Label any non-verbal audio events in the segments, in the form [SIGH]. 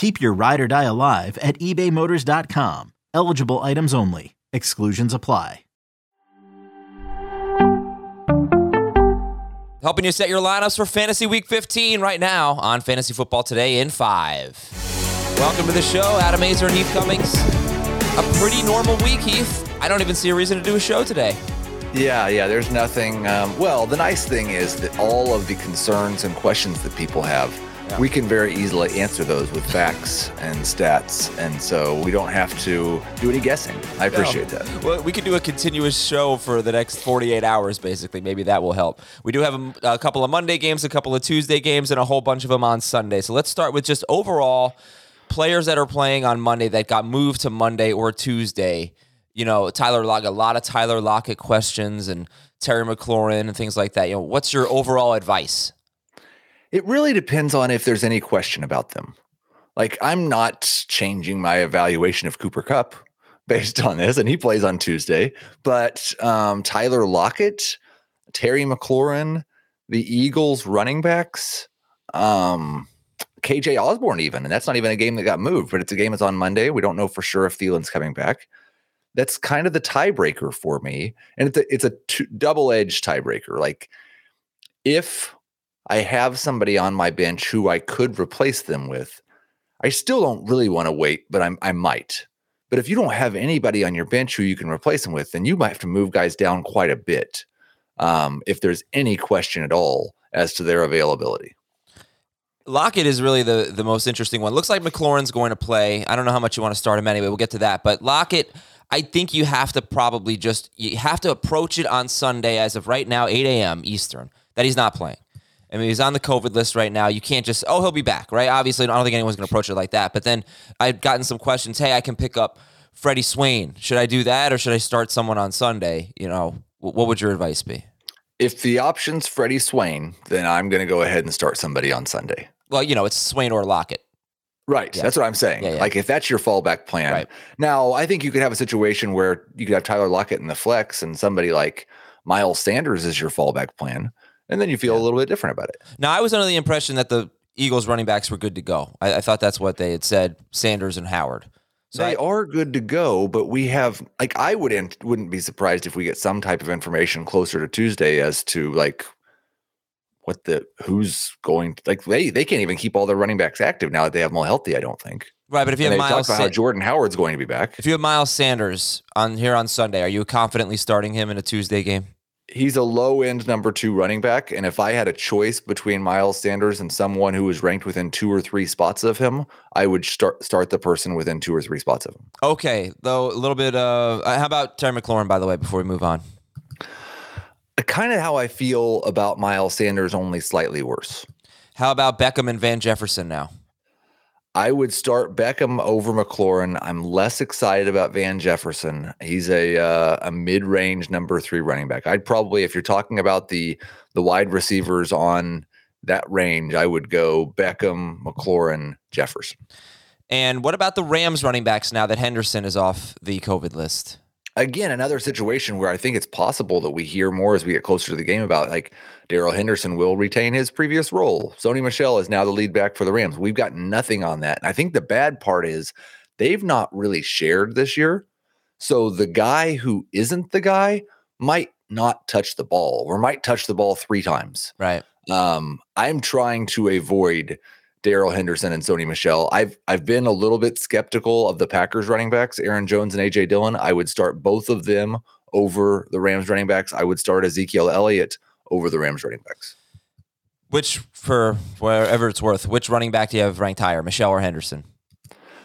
Keep your ride or die alive at ebaymotors.com. Eligible items only. Exclusions apply. Helping you set your lineups for Fantasy Week 15 right now on Fantasy Football Today in 5. Welcome to the show, Adam Aizer and Heath Cummings. A pretty normal week, Heath. I don't even see a reason to do a show today. Yeah, yeah, there's nothing. Um, well, the nice thing is that all of the concerns and questions that people have, yeah. we can very easily answer those with facts and stats. And so we don't have to do any guessing. I appreciate no. that. Well, we could do a continuous show for the next 48 hours, basically. Maybe that will help. We do have a, a couple of Monday games, a couple of Tuesday games, and a whole bunch of them on Sunday. So let's start with just overall players that are playing on Monday that got moved to Monday or Tuesday you know, Tyler Lockett, a lot of Tyler Lockett questions and Terry McLaurin and things like that. You know, what's your overall advice? It really depends on if there's any question about them. Like, I'm not changing my evaluation of Cooper Kupp [LAUGHS] based on this, and he plays on Tuesday. But um, Tyler Lockett, Terry McLaurin, the Eagles running backs, um, KJ Osborn, even, and that's not even a game that got moved, but it's a game that's on Monday. We don't know for sure if Thielen's coming back that's kind of the tiebreaker for me. And it's a, it's a t- double edged tiebreaker. Like if I have somebody on my bench who I could replace them with, I still don't really want to wait, but I'm, I might. But if you don't have anybody on your bench who you can replace them with, then you might have to move guys down quite a bit um, if there's any question at all as to their availability. Lockett is really the the most interesting one. Looks like McLaurin's going to play. I don't know how much you want to start him anyway. We'll get to that. But Lockett, I think you have to probably just you have to approach it on Sunday as of right now, 8 a.m. Eastern, that he's not playing. I mean, he's on the COVID list right now. You can't just, oh, he'll be back, right? Obviously, I don't think anyone's going to approach it like that. But then I've gotten some questions. Hey, I can pick up Freddie Swain. Should I do that or should I start someone on Sunday? You know, what would your advice be? If the option's Freddie Swain, then I'm going to go ahead and start somebody on Sunday. Well, you know, it's Swain or Lockett. Right. Yeah. That's what I'm saying. Yeah, yeah. Like if that's your fallback plan. Right. Now, I think you could have a situation where you could have Tyler Lockett in the flex and somebody like Miles Sanders is your fallback plan. And then you feel a little bit different about it. Now, I was under the impression that the Eagles running backs were good to go. I, I thought that's what they had said, Sanders and Howard. So they I, are good to go, but we have like I wouldn't wouldn't be surprised if we get some type of information closer to Tuesday as to like what the who's going like they they can't even keep all their running backs active now that they have them all healthy. I don't think. Right, but if you and have Miles, Sa- how Jordan Howard's going to be back. If you have Miles Sanders on here on Sunday, are you confidently starting him in a Tuesday game? He's a low end number two running back, and if I had a choice between Miles Sanders and someone who was ranked within two or three spots of him, I would start start the person within two or three spots of him. Okay, though a little bit of uh, how about Terry McLaurin? By the way, before we move on kind of how I feel about Miles Sanders, only slightly worse. How about Beckham and Van Jefferson now? I would start Beckham over McLaurin. I'm less excited about Van Jefferson. He's a uh, a mid range number three running back. I'd probably, if you're talking about the the wide receivers on that range, I would go Beckham, McLaurin, Jefferson. And what about the Rams running backs now that Henderson is off the COVID list? Again, another situation where I think it's possible that we hear more as we get closer to the game about like Darrell Henderson will retain his previous role. Sony Michel is now the lead back for the Rams. We've got nothing on that. And I think the bad part is they've not really shared this year. So the guy who isn't the guy might not touch the ball or might touch the ball three times. Right. Um, I'm trying to avoid Darrell Henderson and Sony Michel. I've I've been a little bit skeptical of the Packers running backs, Aaron Jones and AJ Dillon. I would start both of them over the Rams running backs. I would start Ezekiel Elliott over the Rams running backs. Which, for wherever it's worth, which running back do you have ranked higher, Michel or Henderson?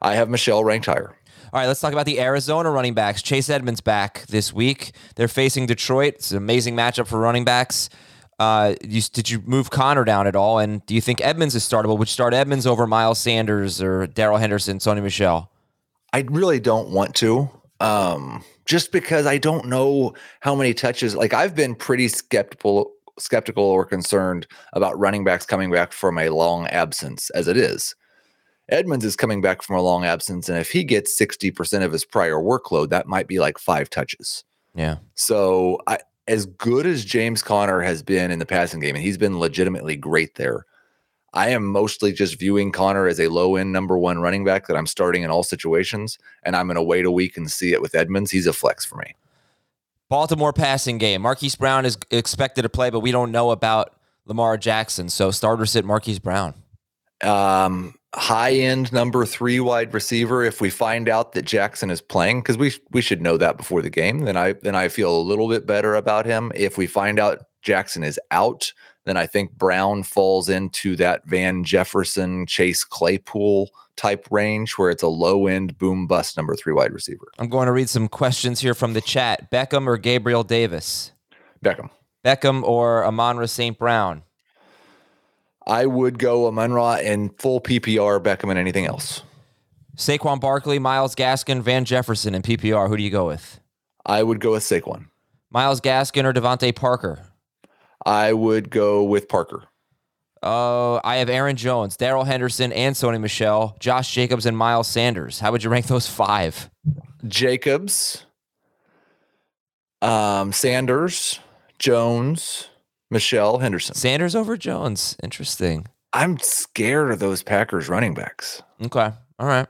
I have Michel ranked higher. All right, let's talk about the Arizona running backs. Chase Edmonds back this week. They're facing Detroit. It's an amazing matchup for running backs. Uh, you, did you move Conner down at all? And do you think Edmonds is startable? Would you start Edmonds over Miles Sanders or Darrell Henderson, Sony Michel? I really don't want to. Um, just because I don't know how many touches. Like I've been pretty skeptical skeptical or concerned about running backs coming back from a long absence as it is. Edmonds is coming back from a long absence, and if he gets 60% of his prior workload, that might be like five touches. Yeah. So I as good as James Conner has been in the passing game, and he's been legitimately great there. I am mostly just viewing Conner as a low end number one running back that I'm starting in all situations, and I'm going to wait a week and see it with Edmonds. He's a flex for me. Baltimore passing game. Marquise Brown is expected to play, but we don't know about Lamar Jackson. So starter sit Marquise Brown. Um, high end number three wide receiver. If we find out that Jackson is playing, because we we should know that before the game, then I then I feel a little bit better about him. If we find out Jackson is out, then I think Brown falls into that Van Jefferson, Chase Claypool type range where it's a low end boom bust number three wide receiver. I'm going to read some questions here from the chat. Beckham or Gabriel Davis? Beckham. Beckham or Amon-Ra St. Brown? I would go Amon-Ra in full PPR, Beckham and anything else. Saquon Barkley, Myles Gaskin, Van Jefferson in PPR. Who do you go with? I would go with Saquon. Myles Gaskin or DeVante Parker? I would go with Parker. Oh, I have Aaron Jones, Darrell Henderson, and Sony Michel, Josh Jacobs, and Miles Sanders. How would you rank those five? Jacobs, um, Sanders, Jones, Michel, Henderson. Sanders over Jones. Interesting. I'm scared of those Packers running backs. Okay. All right.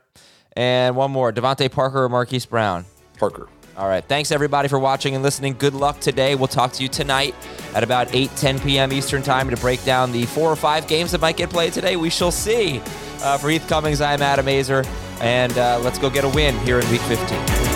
And one more DeVante Parker or Marquise Brown? Parker. All right. Thanks, everybody, for watching and listening. Good luck today. We'll talk to you tonight at about 8, 10 p.m. Eastern Time to break down the four or five games that might get played today. We shall see. Uh, for Heath Cummings, I'm Adam Aizer, and uh, let's go get a win here in Week 15.